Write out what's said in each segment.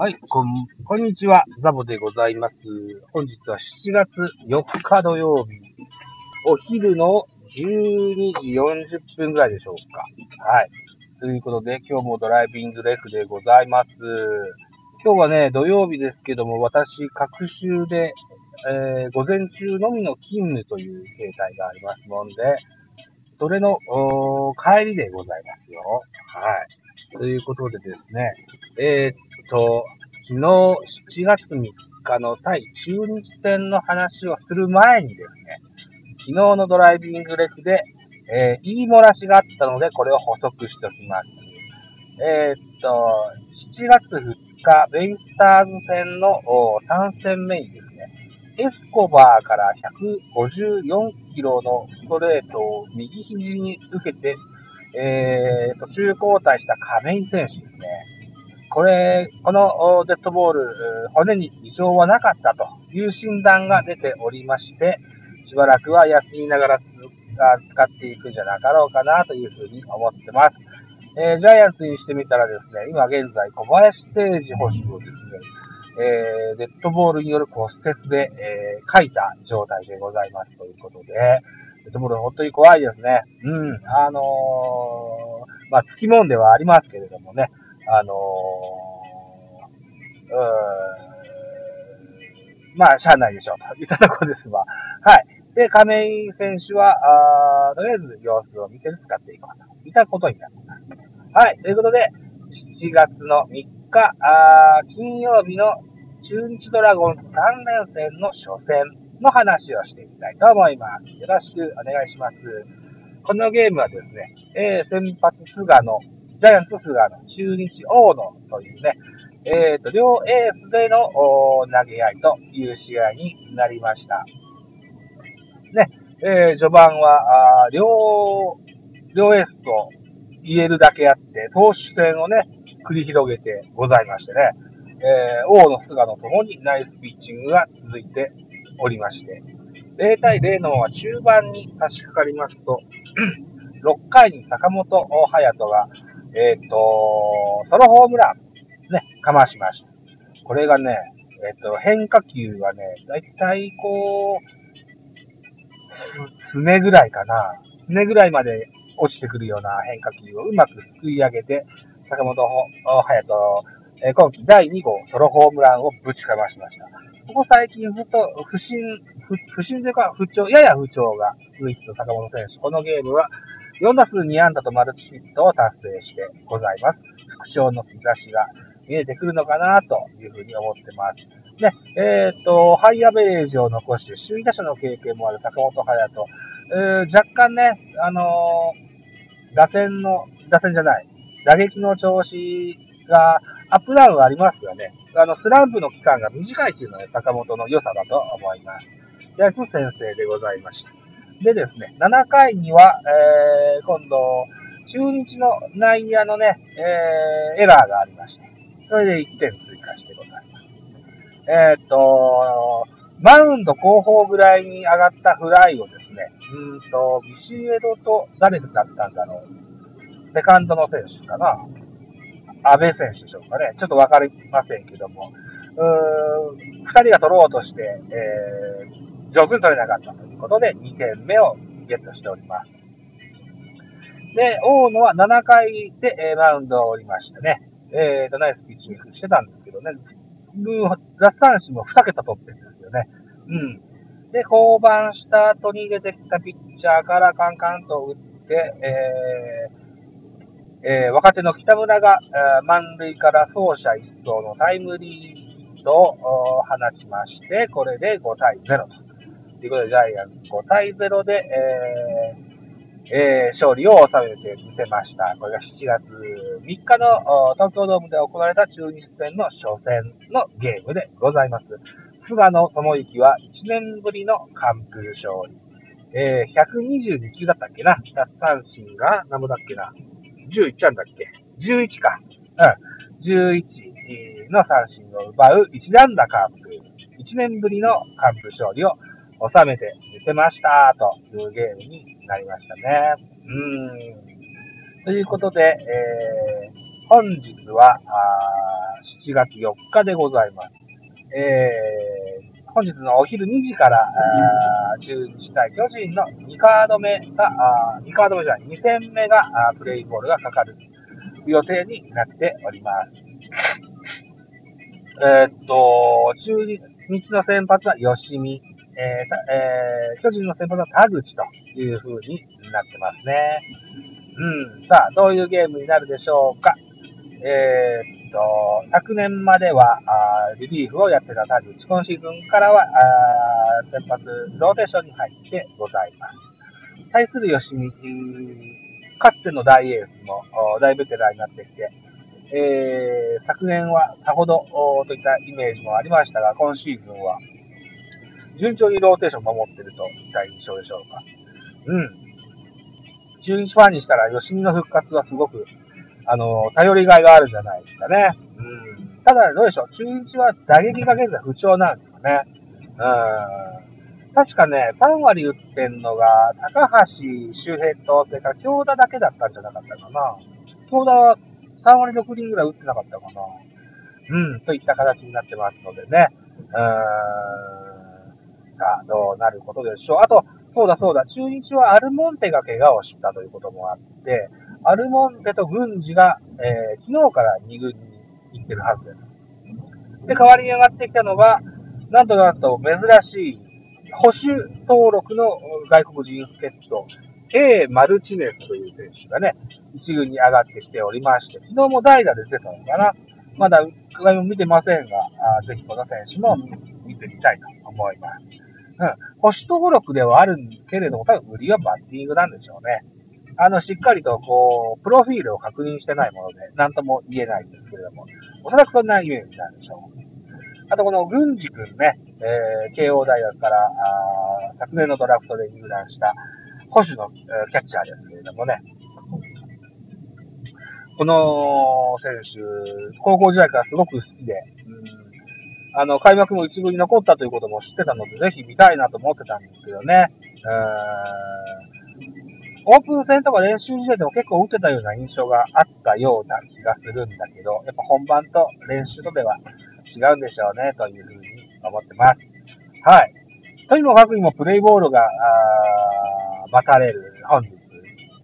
はい、こん、こんにちは。ザボでございます。本日は7月4日土曜日、お昼の12時40分ぐらいでしょうか。はい。ということで、今日もドライビングレフでございます。今日はね、土曜日ですけども、私、各週で、えー、午前中のみの勤務という形態がありますもんで、それの、帰りでございますよ。はい。ということでですね、えー、と、昨日7月3日の対中日戦の話をする前にですね、昨日のドライビングレクで、えー、言い漏らしがあったので、これを補足しておきます。えー、っと、7月2日、ベイスターズ戦の3戦目にですね、エスコバーから154キロのストレートを右肘に受けて、えー、途中交代した亀井選手ですね。これ、このデッドボール、骨に異常はなかったという診断が出ておりまして、しばらくは休みながら使っていくんじゃなかろうかなというふうに思ってます。えー、ジャイアンツにしてみたらですね、今現在小林誠司捕手をですね、えー、デッドボールによる骨折で、えー、書いた状態でございますということで、デッドボール本当に怖いですね。うん、あのー、まあ、つきもんではありますけれどもね、あのー、うーまあ、しゃあないでしょうといったところですわ。はい。で、亀井選手は、あとりあえず様子を見て使っていこうといったことになります。はい。ということで、7月の3日、あ金曜日の中日ドラゴンズ3連戦の初戦の話をしていきたいと思います。よろしくお願いします。このゲームはですね、えー、先発菅野、ジャイアンツ菅野、中日大野というね、えっ、ー、と、両エースでの投げ合いという試合になりました。ね、えー、序盤は、あ両、両エースと言えるだけあって、投手戦をね、繰り広げてございましてね、えー、大野菅野ともにナイスピッチングが続いておりまして、0対0のまま中盤に差し掛かりますと、6回に坂本隼人が、えっ、ー、と、ソロホームラン、ね、かましました。これがね、えっ、ー、と、変化球がね、だいたいこう、すねぐらいかな。すねぐらいまで落ちてくるような変化球をうまくすくい上げて、坂本隼人、え、今季第2号ソロホームランをぶちかましました。ここ最近ずっと不審、不審というか不調、やや不調が続いて坂本選手。このゲームは4打数2安打とマルチヒットを達成してございます。復調の兆しが見えてくるのかなというふうに思ってます。ね、えっ、ー、と、ハイアベレージを残して、首位打者の経験もある坂本隼人。えー、若干ね、あのー、打線の、打線じゃない、打撃の調子がアップダウンはありますよね。あの、スランプの期間が短いっていうのが、ね、坂本の良さだと思います。ジャイ先生でございました。でですね、7回には、えー、今度、中日の内野のね、えー、エラーがありまして、それで1点追加してございます。えー、っと、マウンド後方ぐらいに上がったフライをですね、うんと、ビシエドと誰だったんだろう。セカンドの選手かな。安倍選手でしょうかね。ちょっとわかりませんけども、うーん二人が取ろうとして、えー、上手に取れなかったということで、2点目をゲットしております。で、大野は7回で、え、マウンドを降りましてね、えーと、ナイスピッチングしてたんですけどね、奪三振も2桁取ってるんですよね。うん。で、降板した後に出てきたピッチャーからカンカンと打って、えー、えー、若手の北村が、えー、満塁から走者一掃のタイムリーと放ちまして、これで5対0と。ということで、ジャイアンツ5対0で、えーえー、勝利を収めてみせました。これが7月3日の東京ドームで行われた中日戦の初戦のゲームでございます。菅野智之は1年ぶりの完封勝利。えー、122球だったっけな？奪三振が何もだっけな？11なんだっけ ?11 か。うん。11の三振を奪う1安打カープ。1年ぶりの完封勝利を収めてみせました。というゲームになりましたね。うん。ということで、えー、本日は、7月4日でございます。えー、本日のお昼2時から、中日対巨人の2カード目が、あ2カード目じゃない、2戦目が、プレイボールがかかる予定になっております。えー、っと、中日の先発は吉見、えーえー、巨人の先発は田口という風になってますね。うん。さあ、どういうゲームになるでしょうか。えー、っと、昨年まではあリリーフをやってた田口、今シーズンからはあ先発ローテーションに入ってございます。対する吉見、かつての大エースも大ベテランになってきて、えー、昨年はさほどといったイメージもありましたが、今シーズンは順調にローテーション守ってるといった印象でしょうか。うん。中日ファンにしたら吉見の復活はすごく、あの、頼りがいがあるんじゃないですかね。うん。ただ、どうでしょう。中日は打撃が現在不調なんですよね。うん。確かね、3割打ってんのが、高橋周平と、それから京田だけだったんじゃなかったかな。京田は3割6厘ぐらい打ってなかったかな。うん、といった形になってますのでね。うーん、あ、どうなることでしょう。あと、そうだそうだ、中日はアルモンテが怪我をしたということもあって、アルモンテと郡司が、えー、昨日から2軍に行ってるはずです。で、代わりに上がってきたのが、なんとなんと珍しい保守登録の外国人助っ人、A. マルチネスという選手がね、一軍に上がってきておりまして、昨日も代打で出たのかな。まだ伺いも見てませんが、あぜひこの選手も見てみたいと思います。うん。保守登録ではあるけれども、多分売りはバッティングなんでしょうね。あの、しっかりと、こう、プロフィールを確認してないもので、なんとも言えないんですけれども、おそらくそんなイメージなんでしょう。あとこの郡司君ね、えー、慶応大学からあ昨年のドラフトで入団した保守の、えー、キャッチャーですけれどもね、この選手、高校時代からすごく好きで、あの、開幕も一部に残ったということも知ってたので、ぜひ見たいなと思ってたんですけどね、うんオープン戦とか練習時代でも結構打てたような印象があったような気がするんだけど、やっぱ本番と練習とでは違うんでしょうね、というふうに思ってます。はい。とにもかくにもプレイボールが、あ待たれる本日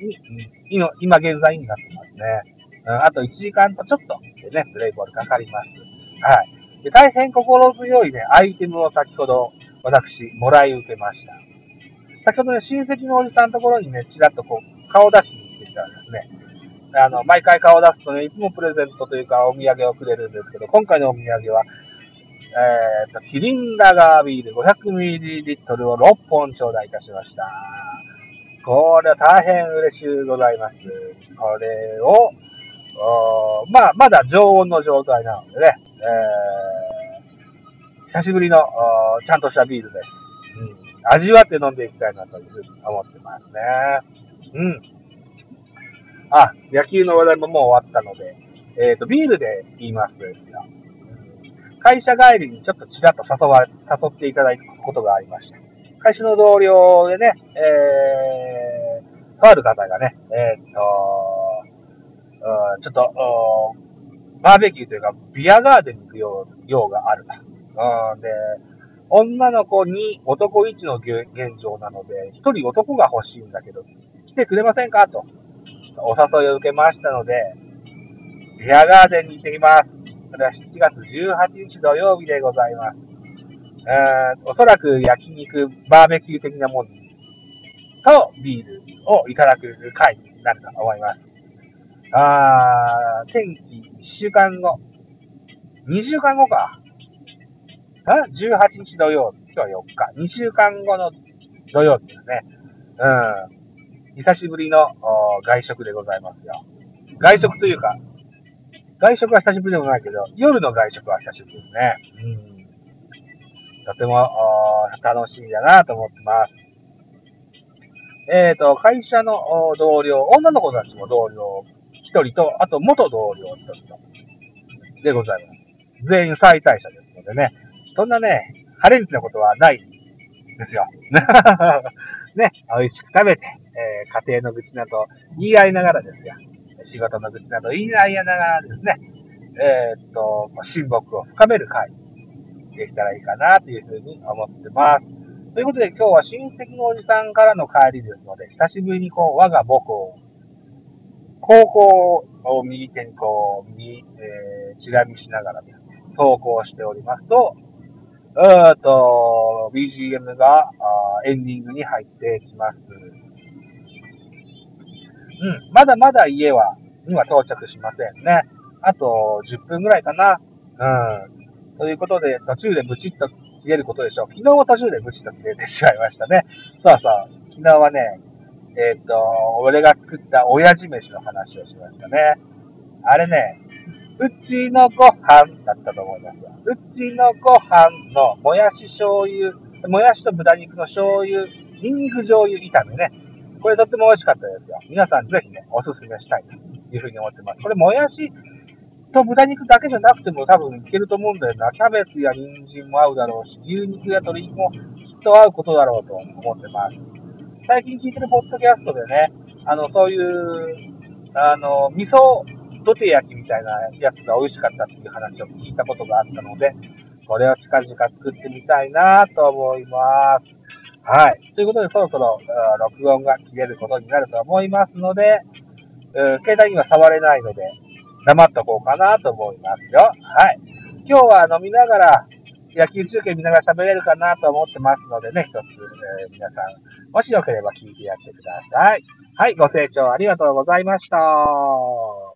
に、今現在になってますね。うん、あと1時間とちょっとでね、プレイボールかかります。はい。で大変心強いね、アイテムを先ほど私、もらい受けました。先ほどね、親戚のおじさんのところにね、ちらっとこう、顔出しに行ってきたんですね。あの、毎回顔出すとね、いつもプレゼントというかお土産をくれるんですけど、今回のお土産は、えーと、キリンラガービール 500ml を6本頂戴いたしました。これは大変嬉しいございます。これを、まあ、まだ常温の状態なのでね、えー、久しぶりのちゃんとしたビールです。うん。味わって飲んでいきたいなというふうに思ってますね。うん。あ、野球の話題ももう終わったので、えっ、ー、と、ビールで言いますですよ。会社帰りにちょっとちらっと誘わ、誘っていただいたことがありました。会社の同僚でね、えー、とある方がね、えっ、ー、と、ちょっと、バーベキューというか、ビアガーデンに行くよう用がある。うん、で、女の子に男1の現状なので、一人男が欲しいんだけど、来てくれませんか？と。お誘いを受けましたので、ビアガーデンに行ってきます。それは7月18日土曜日でございます。えー、おそらく焼肉、バーベキュー的なものとビールをいただく会になると思います。あー、天気1週間後。2週間後か。あ ?18 日土曜日。今日は4日。2週間後の土曜日ですね。うん。久しぶりの外食でございますよ。外食というか、外食は久しぶりでもないけど、夜の外食は久しぶりですね。うん。とても楽しみだなと思ってます。えっ、ー、と、会社の同僚、女の子たちも同僚一人と、あと元同僚一人と、でございます。全員再退者ですのでね、そんなね、晴れ道なことはないですよ。ね、美味しく食べて、えー、家庭の愚痴など言い合いながらですよ、仕事の愚痴など言いなやながらですね、えー、っと、親睦を深める会、できたらいいかなというふうに思ってます。ということで今日は親戚のおじさんからの帰りですので、久しぶりにこう、我が母校、高校を右手にこう、右、えー、ちら見しながらね、投稿しておりますと、えっと、BGM がエンディングに入ってきます。うん、まだまだ家は、には到着しませんね。あと10分ぐらいかな。うん。ということで、途中でブチッと切れることでしょう。昨日は途中でブチッと切れてしまいましたね。そうそう。昨日はね、えっ、ー、と、俺が作った親父飯の話をしましたね。あれね、うちのご飯だったと思いますうちのご飯のもやし醤油、もやしと豚肉の醤油、ニンニク醤油炒めね。これとっても美味しかったですよ。皆さんぜひね、おすすめしたいというふうに思ってます。これもやしと豚肉だけじゃなくても多分いけると思うんだよな。キャベツや人参も合うだろうし、牛肉や鶏肉もきっと合うことだろうと思ってます。最近聞いてるポッドキャストでね、あの、そういう、あの、味噌土手焼きみたいなやつが美味しかったっていう話を聞いたことがあったので、これを近々作ってみたいなと思います。はい。ということで、そろそろ、録音が切れることになると思いますので、携帯には触れないので、黙っとこうかなと思いますよ。はい。今日は飲みながら、野球中継見ながら喋れるかなと思ってますのでね、一つ、えー、皆さん、もしよければ聞いてやってください。はい、ご清聴ありがとうございました。